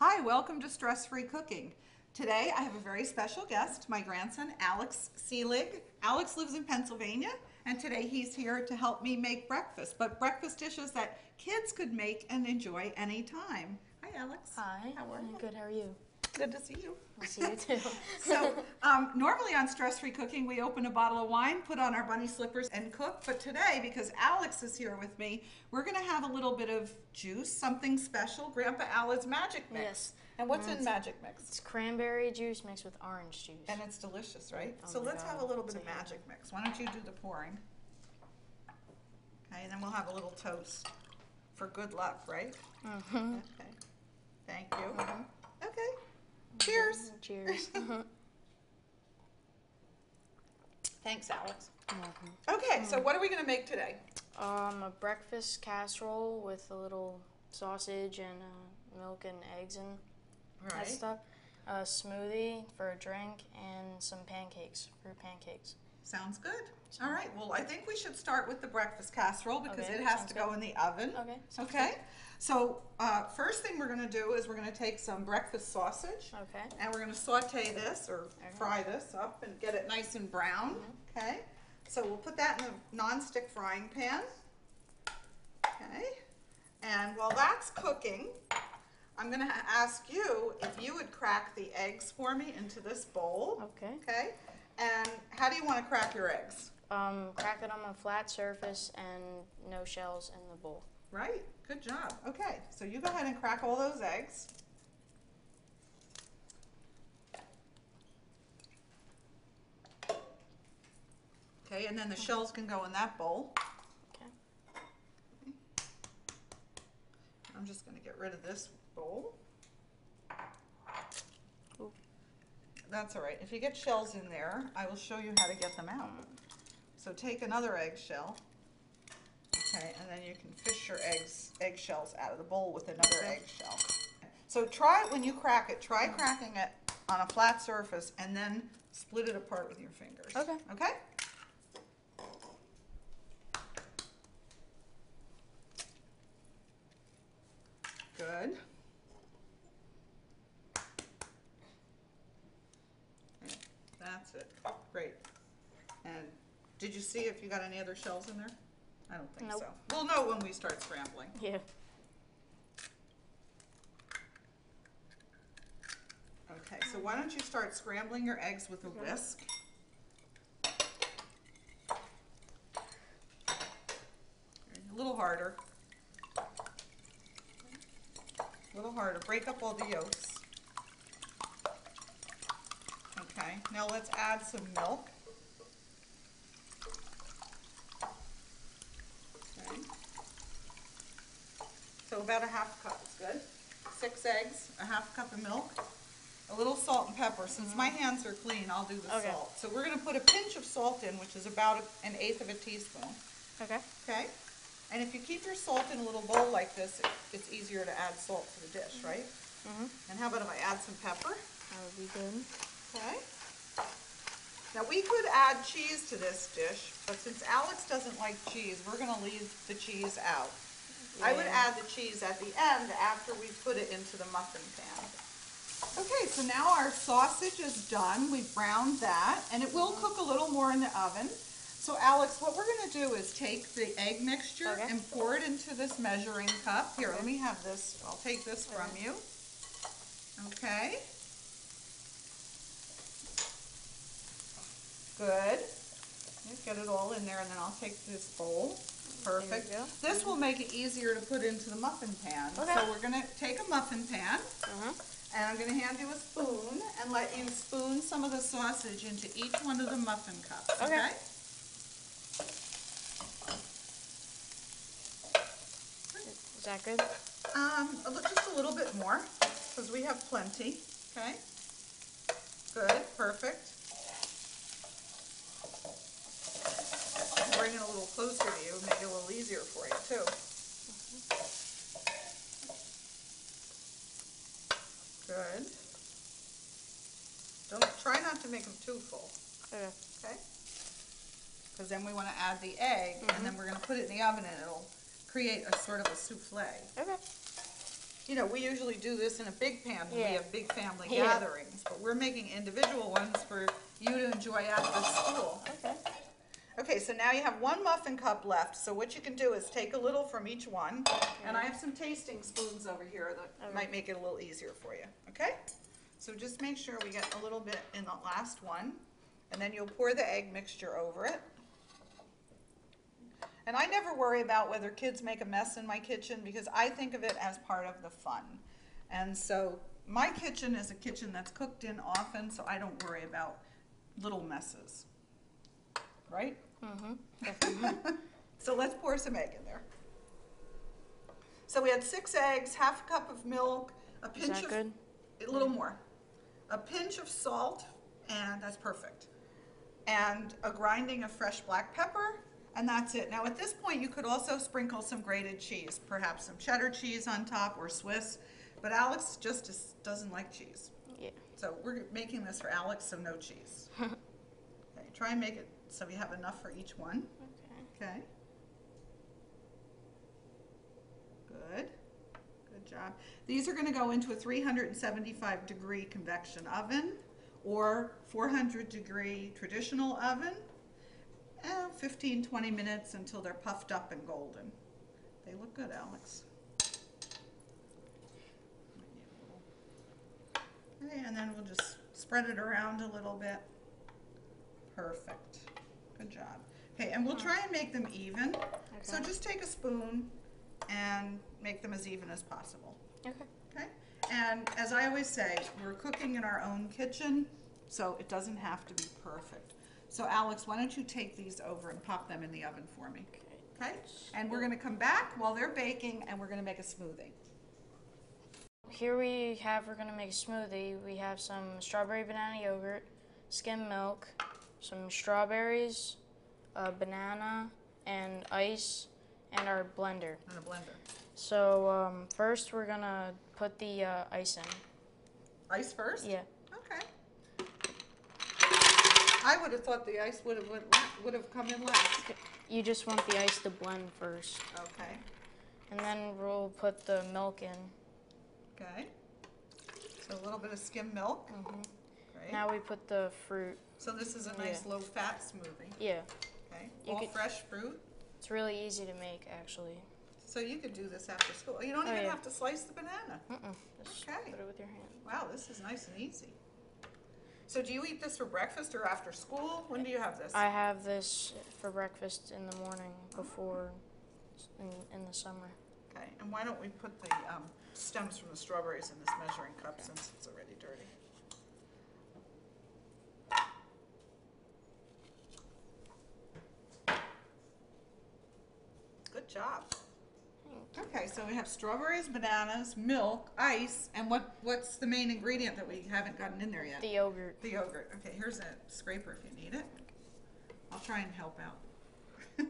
Hi, welcome to Stress Free Cooking. Today I have a very special guest, my grandson Alex Seelig. Alex lives in Pennsylvania and today he's here to help me make breakfast, but breakfast dishes that kids could make and enjoy anytime. Hi Alex. Hi. How are you? Good. How are you? Good to see you. I see you too. So um, normally on Stress Free Cooking, we open a bottle of wine, put on our bunny slippers, and cook. But today, because Alex is here with me, we're going to have a little bit of juice, something special, Grandpa Alad's Magic Mix. Yes. And what's in Magic Mix? it's cranberry juice mixed with orange juice. And it's delicious, right? Oh so let's God. have a little bit of It's a hit. Magic Mix. Why don't you do the pouring? Okay, and then we'll have a little toast for good luck, right? hmm Okay. Thank you. Mhm. Okay. Cheers. Cheers. Thanks, Alex. Welcome. Okay, so what are we going to make today? Um, a breakfast casserole with a little sausage and uh, milk and eggs and All that stuff. A smoothie for a drink and some pancakes for pancakes. Sounds good. All right. Well, I think we should start with the breakfast casserole because Okay, it has sounds to go good. in the oven. Okay. sounds Okay. So uh, first thing we're going to do is we're going to take some breakfast sausage. Okay. and we're going to saute this or fry this up and get it nice and brown. Mm-hmm. Okay. So we'll put that in a non-stick frying pan. Okay. And while that's cooking, I'm going to ask you if you would crack the eggs for me into this bowl. Okay. Okay. And how do you want to crack your eggs? Um, crack it on a flat surface and no shells in the bowl. Right, good job. Okay, so you go ahead and crack all those eggs. Okay, and then the shells can go in that bowl. Okay. I'm just gonna get rid of this bowl. Ooh. That's all right. If you get shells in there, I will show you how to get them out. So take another eggshell. Okay, and then you can fish your eggs, eggshells out of the bowl with another eggshell. So try it when you crack it. Try cracking it on a flat surface and then split it apart with your fingers. Okay. Okay? Good. Okay, That's it. Great. And did you see if you got any other shells in there? I don't think Nope. so. We'll know when we start scrambling. Yeah. Okay, so why don't you start scrambling your eggs with a whisk? A little harder. A little harder. Break up all the yolks. Okay, now let's add some milk. Okay. So about a half cup is good. Six eggs, a half cup of milk, a little salt and pepper. Since my hands are clean, I'll do the Okay. salt. So we're gonna put a pinch of salt in, which is about an eighth of a teaspoon, Okay. okay? And if you keep your salt in a little bowl like this, it- it's easier to add salt to the dish, right? Mhm. And how about if I add some pepper? That would be good. Okay. Now we could add cheese to this dish, but since Alex doesn't like cheese, we're gonna leave the cheese out. I would add the cheese at the end after we put it into the muffin pan. Okay, so now our sausage is done. We've browned that, and it will mm-hmm. cook a little more in the oven. So Alex, what we're gonna do is take the egg mixture Okay. and pour it into this measuring cup. Here, let me have this. I'll take this from you. Okay. Good. Just get it all in there and then I'll take this bowl. Perfect. go. This will make it easier to put into the muffin pan. Okay. So we're gonna take a muffin pan Uh-huh. and I'm gonna hand you a spoon and let you spoon some of the sausage into each one of the muffin cups, Okay. okay? Is that good? Um, just a little bit more, because we have plenty, okay? Good, perfect. Bring it a little closer to you, make it a little easier for you too. Good. Don't, try not to make them too full, Okay. okay? Because then we want to add the egg, and mm-hmm. then we're gonna put it in the oven and it'll create a sort of a souffle. Okay. you know, we usually do this in a big pan when we have big family Yeah. gatherings, but we're making individual ones for you to enjoy after school. Okay. Okay, so now you have one muffin cup left, so what you can do is take a little from each one, and I have some tasting spoons over here that Okay. might make it a little easier for you, okay? So just make sure we get a little bit in the last one, and then you'll pour the egg mixture over it. And I never worry about whether kids make a mess in my kitchen because I think of it as part of the fun. And so my kitchen is a kitchen that's cooked in often, so I don't worry about little messes. Right? Mm-hmm. So let's pour some egg in there. So we had six eggs, half a cup of milk, a Is pinch that of good? a little more, a pinch of salt, and that's perfect. And a grinding of fresh black pepper, and that's it. Now at this point, you could also sprinkle some grated cheese, perhaps some cheddar cheese on top or Swiss, but Alex just is, doesn't like cheese. Yeah. So we're making this for Alex, so no cheese. okay, try and make it so we have enough for each one. Okay. Okay. Good. Good job. These are going to go into a 375 degree convection oven or 400 degree traditional oven. Eh, 15, 20 minutes until they're puffed up and golden. They look good, Alex. Okay, and then we'll just spread it around a little bit. Perfect. Good job. Okay, and we'll try and make them even. Okay. So just take a spoon and make them as even as possible. Okay. Okay? And as I always say, we're cooking in our own kitchen, so it doesn't have to be perfect. So Alex, why don't you take these over and pop them in the oven for me? Okay. Okay? And we're gonna come back while they're baking and we're gonna make a smoothie. Here we have, we're gonna make a smoothie. We have some strawberry banana yogurt, skim milk, some strawberries, a banana, and ice, and our blender. In a blender. So um, first we're gonna put the uh, ice in. Ice first? Yeah. Okay. I would have thought the ice would have, would have come in last. You just want the ice to blend first, Okay, and then we'll put the milk in. okay. So a little bit of skim milk. hmm Great. Now we put the fruit. So this is a nice Yeah. low-fat smoothie, Yeah, okay? You All could- fresh fruit. it's really easy to make actually. So you could do this after school. You don't Oh, even yeah. have to slice the banana. Mm-mm. Just Okay. put it with your hand. Wow, this is nice and easy. So do you eat this for breakfast or after school? When do you have this? I have this for breakfast in the morning before in, in the summer. Okay, and why don't we put the um, stems from the strawberries in this measuring cup since it's already dirty? Good job. Okay, so we have strawberries, bananas, milk, ice, and what, what's the main ingredient that we haven't gotten in there yet? The yogurt. The yogurt. Okay, here's a scraper if you need it. I'll try and help out.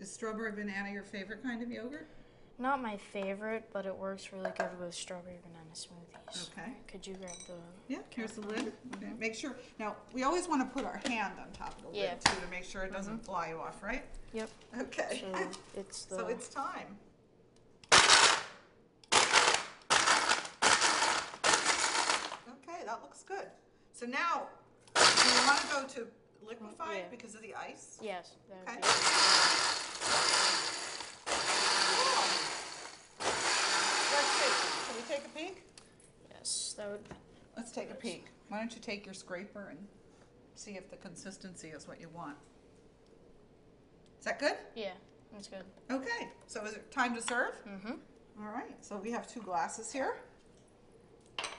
Is strawberry banana your favorite kind of yogurt? Not my favorite, but it works really good with strawberry banana smoothies. Okay. Could you grab the? Yeah, here's the lid. Okay, make sure, now, we always want to put our hand on top of the Yeah. lid too, to make sure it doesn't mm-hmm. fly off, right? Yep. Okay. So it's the. So it's time. Okay, that looks good. So now, do you want to go to oh, liquefied Yeah. because of the ice? yes. That would Okay. be Let's see. Can we take a peek? yes. That would. Let's take a peek. Why don't you take your scraper and see if the consistency is what you want? Is that good? Yeah. That's good. Okay, so is it time to serve? Mm-hmm. All right, so we have two glasses here.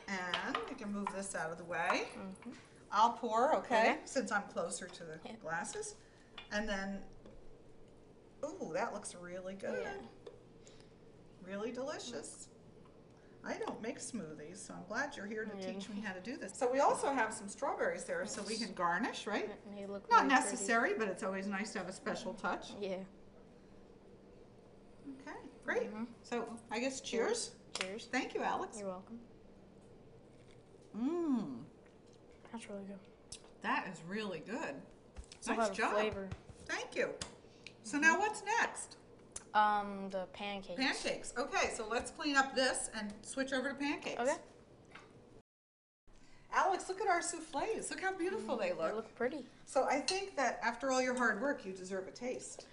And we can move this out of the way. Mm-hmm. I'll pour, okay, Okay. since I'm closer to the Yeah. glasses. And then, ooh, that looks really good. Yeah. Really delicious. I don't make smoothies, so I'm glad you're here to Yeah. teach me how to do this. So we also have some strawberries there, so we can garnish, right? Not really pretty. necessary, but it's always nice to have a special touch. Yeah. Okay, great. Mhm. So I guess cheers. Cheers. Thank you, Alex. You're welcome. Mmm, That's really good. that is really good. It's Nice job. flavor. Thank you. So now what's next? Um, the pancakes. Pancakes. Okay, so let's clean up this and switch over to pancakes. Okay. Alex, look at our souffles. Look how beautiful they They look. They look pretty. So I think that after all your hard work, you deserve a taste.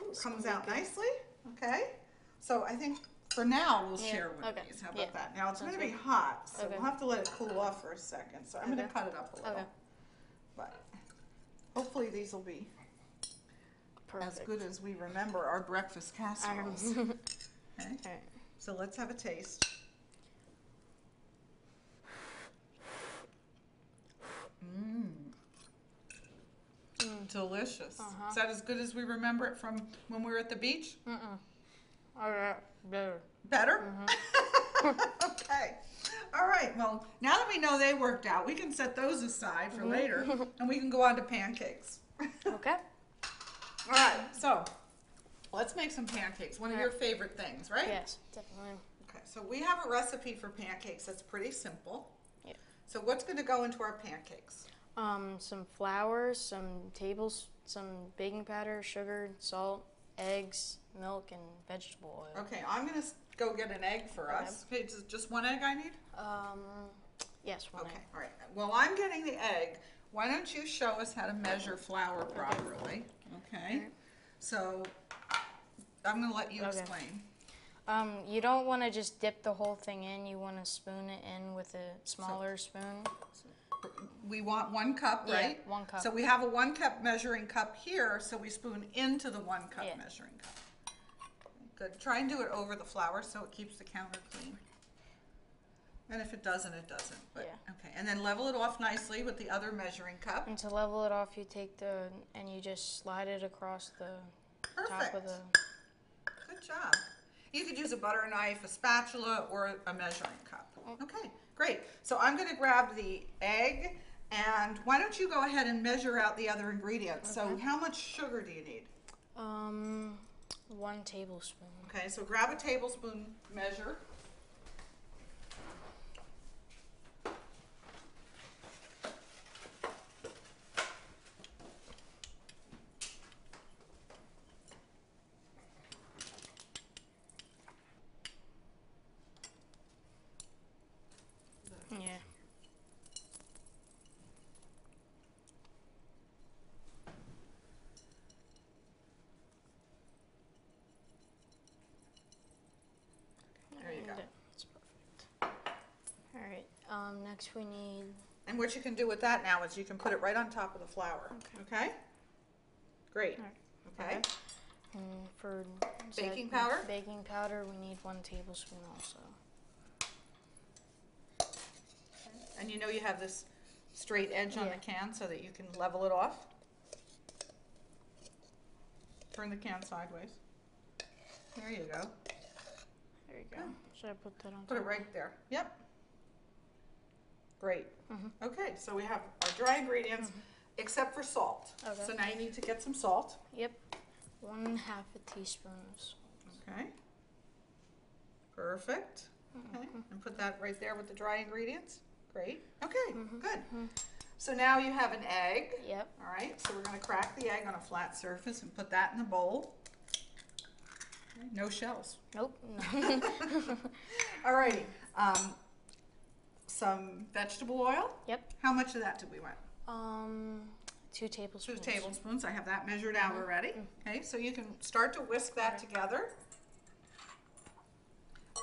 Ooh, comes out nicely. Okay. So I think for now we'll Yeah, share one okay, of these. How about yeah, that? Now it's going to be hot, so Okay. we'll have to let it cool off for a second. So I'm going to cut it up a little. Okay. But hopefully these will be as Perfect. good as we remember our breakfast casseroles. Um, Okay. Alright. So let's have a taste. Mmm. Delicious. Uh-huh. Is that as good as we remember it from when we were at the beach? Mm-mm. Alright. Better. Better? okay. All right. Well, now that we know they worked out, we can set those aside for later and we can go on to pancakes. Okay. So let's make some pancakes. One of your favorite things, right? Yes, definitely. Okay, so we have a recipe for pancakes that's pretty simple. Yeah. So what's going to go into our pancakes? Um, some flour, some tables, some baking powder, sugar, salt, eggs, milk, and vegetable oil. Okay, I'm going to go get an egg for Okay. us. Okay, just- just one egg I need? Um, yes, one Okay, egg. all right. Well, I'm getting the egg. Why don't you show us how to measure flour properly? Okay. So I'm going to let you Okay. explain. Um, you don't want to just dip the whole thing in. You want to spoon it in with a smaller spoon. We want one cup, Yeah, right? one cup. So we have a one cup measuring cup here, so we spoon into the one cup Yeah. measuring cup. Good. Try and do it over the flour so it keeps the counter clean. And if it doesn't, it doesn't. But Yeah. okay. And then level it off nicely with the other measuring cup. And to level it off, you take the and you just slide it across the top Perfect. of the. Good job. You could use a butter knife, a spatula, or a measuring cup. Okay, great. So I'm going to grab the egg, and why don't you go ahead and measure out the other ingredients? So how much sugar do you need? Um, one tablespoon. Okay, so grab a tablespoon measure. Yeah. There you go. And That's perfect. All right. Um, next we need. And what you can do with that now is you can put it right on top of the flour. Okay? Great. Alright. Okay. And for Baking powder? Baking powder, we need one tablespoon also. And you know you have this straight edge on the Yeah. can so that you can level it off? Turn the can sideways. There you go. There you go. Should I put that on? Put it top? right there. Yep. Great. Mhm. Okay, so we have our dry ingredients, except for salt. Okay. So now you need to get some salt. Yep. One half a teaspoon of salt. Okay. Perfect. Okay, and put that right there with the dry ingredients. Great. Okay, good. So now you have an egg. Yep. All right, so we're gonna crack the egg on a flat surface and put that in the bowl. Okay, No shells. Nope. All righty, um, some vegetable oil. yep. How much of that do we want? Um, two tablespoons. Two tablespoons. I have that measured out already. Okay, so you can start to whisk that together.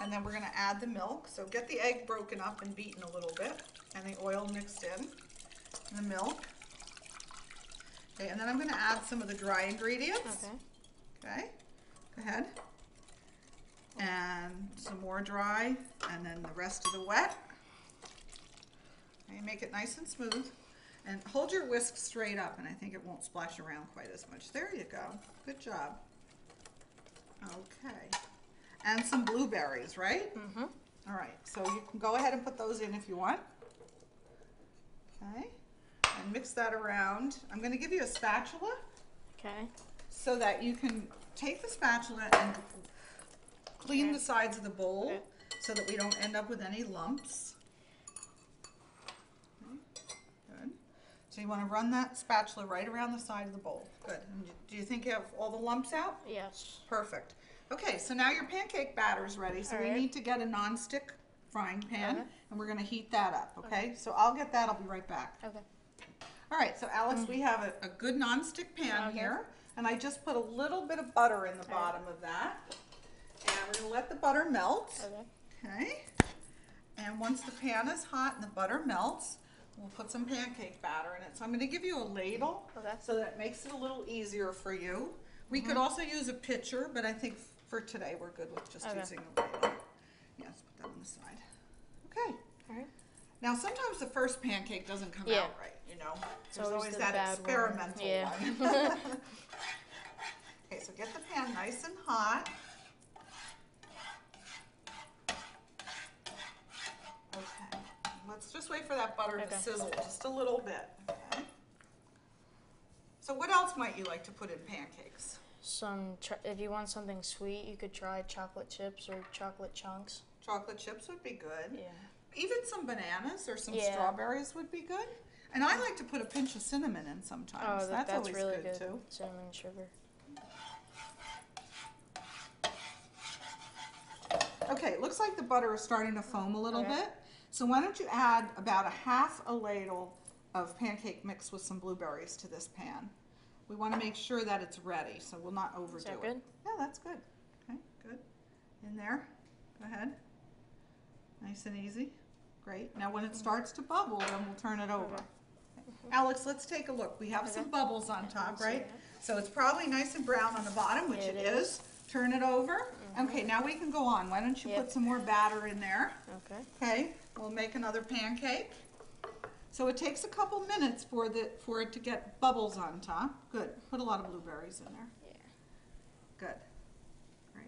And then we're gonna add the milk, so get the egg broken up and beaten a little bit, and the oil mixed in, and the milk. Okay, and then I'm gonna add some of the dry ingredients. Okay. Okay, go ahead. And some more dry, and then the rest of the wet. Okay, make it nice and smooth. And hold your whisk straight up, and I think it won't splash around quite as much. There you go. Good job. Okay. And some blueberries, right? Mm-hmm. All right, so you can go ahead and put those in if you want. Okay, and mix that around. I'm gonna give you a spatula Okay. so that you can take the spatula and clean Okay. the sides of the bowl Okay. so that we don't end up with any lumps. Okay, Good. So you want to run that spatula right around the side of the bowl. Good. And do you think you have all the lumps out? Yes. Perfect. Okay, so now your pancake batter is ready. So we Alright. need to get a non-stick frying pan Okay. and we're gonna heat that up, okay? So I'll get that, I'll be right back. Okay. All right, so Alex, mm. we have a, a good non-stick pan Okay. here. And I just put a little bit of butter in the bottom of that. And we're gonna let the butter melt. Okay. Okay. And once the pan is hot and the butter melts, we'll put some pancake batter in it. So I'm gonna give you a ladle oh, Okay. so that makes it a little easier for you. We could mm-hmm. also use a pitcher, but I think for today we're good with just Okay. using the ladle. Yes, put that on the side. Okay. All right. Now sometimes the first pancake doesn't come Yeah. out right, you know. There's always always that bad one. experimental Yeah. one. okay, so get the pan nice and hot. Okay, let's just wait for that butter to Okay. sizzle just a little bit. Okay. So what else might you like to put in pancakes? Some, if you want something sweet, you could try chocolate chips or chocolate chunks. Chocolate chips would be good. Yeah. Even some bananas or some Yeah. strawberries would be good. And I like to put a pinch of cinnamon in sometimes. Oh, that, that's, always really good, good. too. Cinnamon sugar. Okay, it looks like the butter is starting to foam a little Okay. bit. So why don't you add about a half a ladle of pancake mix with some blueberries to this pan. We want to make sure that it's ready, so we'll not overdo that it. Yeah, that's good. Okay, good. In there. Go ahead. Nice and easy. Great. Now when it starts to bubble, then we'll turn it over. Alex, let's take a look. We have some bubbles on top, right? So it's probably nice and brown on the bottom, which it it is. Turn it over. Okay, now we can go on. Why don't you Yep. put some more batter in there? Okay. Okay, we'll make another pancake. So it takes a couple minutes for the, for it to get bubbles on top. Good. Put a lot of blueberries in there. Yeah. Good. Great.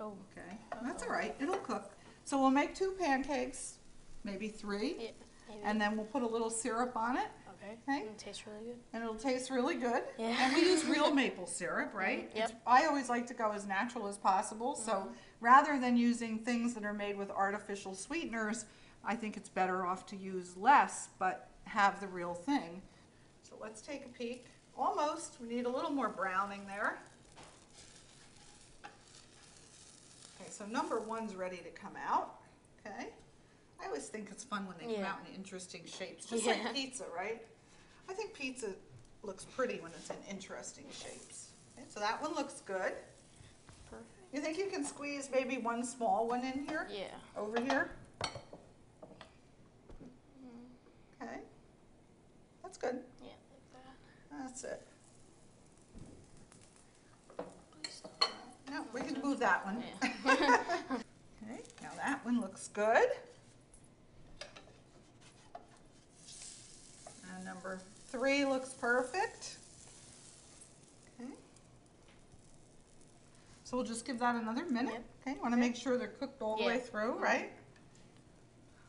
Oh. Okay, that's all right. It'll cook. So we'll make two pancakes, maybe three, Yeah. Maybe. and then we'll put a little syrup on it. okay. okay. It tastes really good. and it'll taste really good. Yeah. And we use real maple syrup, right? Mhm, yep. It's, I always like to go as natural as possible. So Mm-hmm. Rather than using things that are made with artificial sweeteners, I think it's better off to use less but have the real thing. So let's take a peek. Almost. We need a little more browning there. Okay, so number one's ready to come out. Okay. I always think it's fun when they come out in interesting shapes, just Yeah. like pizza, right? I think pizza looks pretty when it's in interesting shapes. Okay, so that one looks good. You think you can squeeze maybe one small one in here? Yeah. Over here? Mm-hmm. Okay. That's good. Yeah, like that. That's it. No, we can move that one. Yeah. Okay, now that one looks good. And number three looks perfect. Okay. So we'll just give that another minute. Yep. Okay, want to make sure they're cooked all the way through, mm-hmm. right?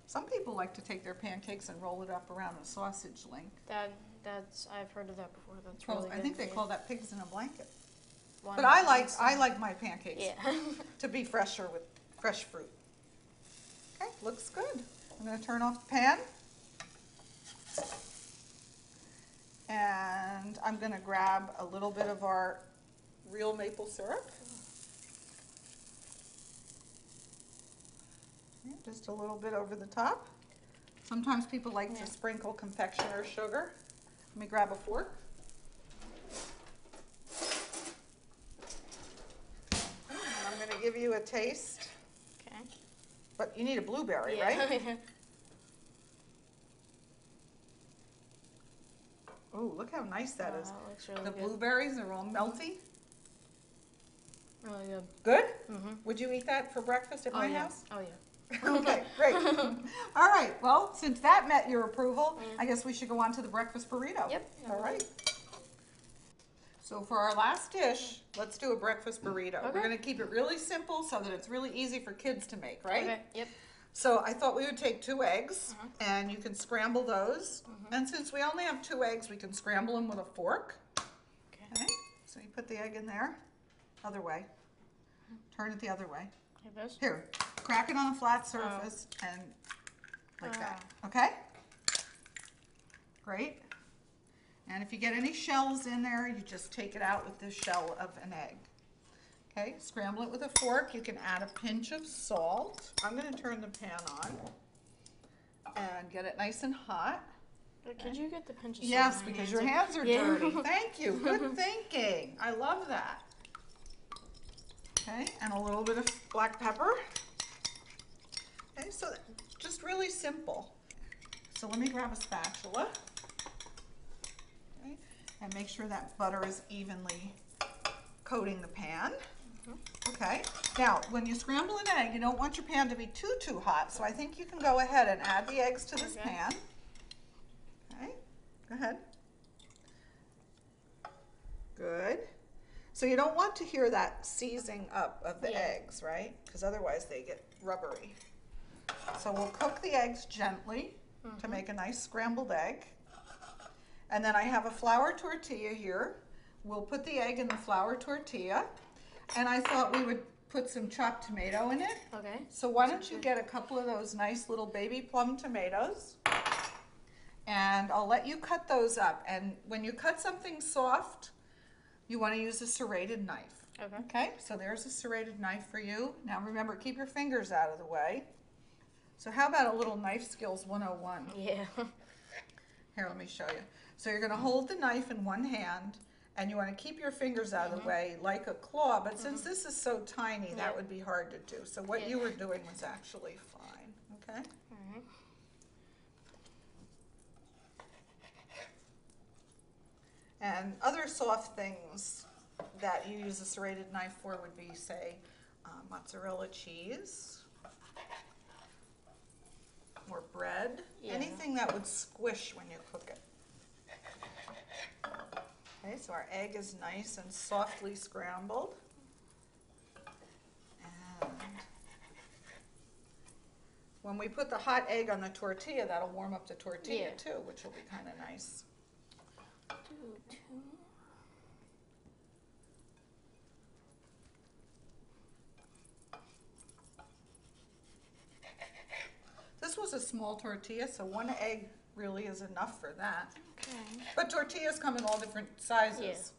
Some people like to take their pancakes and roll it up around a sausage link. That that's I've heard of that before. That's really I think they call that pigs in a blanket. One But I like I like my pancakes Yeah. to be fresher with fresh fruit. Okay, looks good. I'm gonna turn off the pan. And I'm gonna grab a little bit of our real maple syrup. Just a little bit over the top. Sometimes people like Yeah. to sprinkle confectioner sugar. Let me grab a fork. I'm gonna give you a taste, okay. but you need a blueberry, Yeah. right? Oh, look how nice that Oh, is. That looks really The good. blueberries are all melty. Really good. Good? Mhm. Would you eat that for breakfast at Oh my yeah. house? Oh yeah. Okay, great. All right, well, since that met your approval, Mm. I guess we should go on to the breakfast burrito. Yep. All right. So for our last dish, let's do a breakfast burrito. We're Okay. gonna keep it really simple so that it's really easy for kids to make, right? Okay. Yep. So I thought we would take two eggs Uh-huh. and you can scramble those. And since we only have two eggs, we can scramble them with a fork. Okay. Okay, so you put the egg in there, other way. Turn it the other way. Here, crack it on a flat surface and like that, okay? Great. And if you get any shells in there, you just take it out with the shell of an egg. Okay, scramble it with a fork. You can add a pinch of salt. I'm gonna turn the pan on and get it nice and hot. Uh, Could you get the pinch of salt Yes, because your hands are Yeah. dirty. Thank you. Good thinking. I love that. Okay, and a little bit of black pepper. Okay, so just really simple. So let me grab a spatula. Okay, and make sure that butter is evenly coating the pan. Okay, now when you scramble an egg, you don't want your pan to be too, too hot, so I think you can go ahead and add the eggs to this Okay. pan. Okay, go ahead. Good. So you don't want to hear that seizing up of the Yeah. eggs, right? Because otherwise they get rubbery. So we'll cook the eggs gently to mm-hmm. make a nice scrambled egg. And then I have a flour tortilla here. We'll put the egg in the flour tortilla. And I thought we would put some chopped tomato in it. Okay. So why don't you get a couple of those nice little baby plum tomatoes? And I'll let you cut those up. And when you cut something soft, you want to use a serrated knife. Okay. Okay, so there's a serrated knife for you. Now remember, keep your fingers out of the way. So how about a little knife skills 101? Yeah. Here, let me show you. So you're gonna hold the knife in one hand and you wanna keep your fingers out of the mm-hmm. way like a claw, but since mm-hmm. this is so tiny, that would be hard to do. So what Yeah. you were doing was actually fine, okay? Alright. And other soft things that you use a serrated knife for would be, say, uh, mozzarella cheese or bread, Yeah. anything that would squish when you cook it. Okay, so our egg is nice and softly scrambled. And when we put the hot egg on the tortilla, that'll warm up the tortilla Yeah. too, which will be kind of nice. Do two. This was a small tortilla, so one egg really is enough for that. Okay. But tortillas come in all different Yeah. sizes.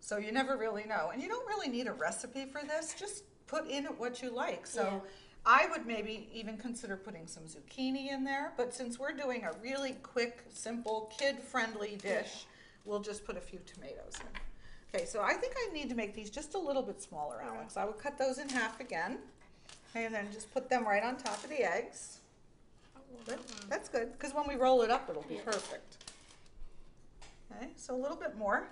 So you never really know. And you don't really need a recipe for this, just put in what you like. So Yeah. I would maybe even consider putting some zucchini in there, but since we're doing a really quick, simple, kid-friendly dish, we'll just put a few tomatoes in. Okay, so I think I need to make these just a little bit smaller, Alex. I would cut those in half again. And then just put them right on top of the eggs. Good, that's good, because when we roll it up, it'll be perfect. Okay, so a little bit more.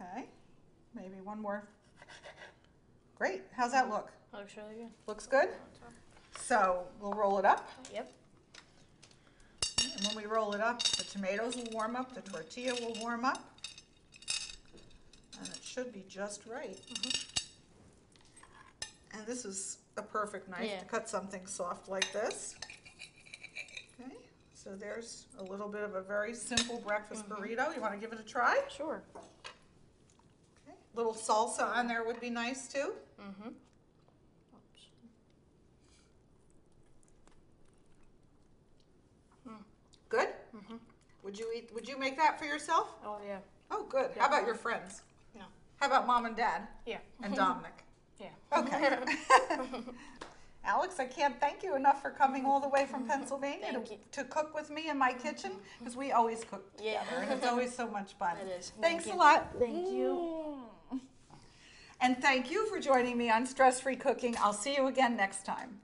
Okay, maybe one more. Great, how's that look? Looks really good. Looks good? So we'll roll it up, Yep. and when we roll it up, the tomatoes will warm up, the tortilla will warm up. Should be just right. And this is a perfect knife Yeah. to cut something soft like this. Okay, so there's a little bit of a very simple breakfast burrito. You want to give it a try? Sure. Okay. Little salsa on there would be nice too. Mm-hmm. Oops. Good? Mhm. Would you eat, would you make that for yourself? Oh yeah. Oh, good. How about your friends? How about mom and dad Yeah. and Dominic? Yeah. Okay. Alex, I can't thank you enough for coming all the way from Pennsylvania to, to cook with me in my kitchen mm-hmm. because we always cook Yeah. together and it's always so much fun. It is. Thanks Thank a you. lot. Thank you. Mm. And thank you for joining me on Stress Free Cooking. I'll see you again next time.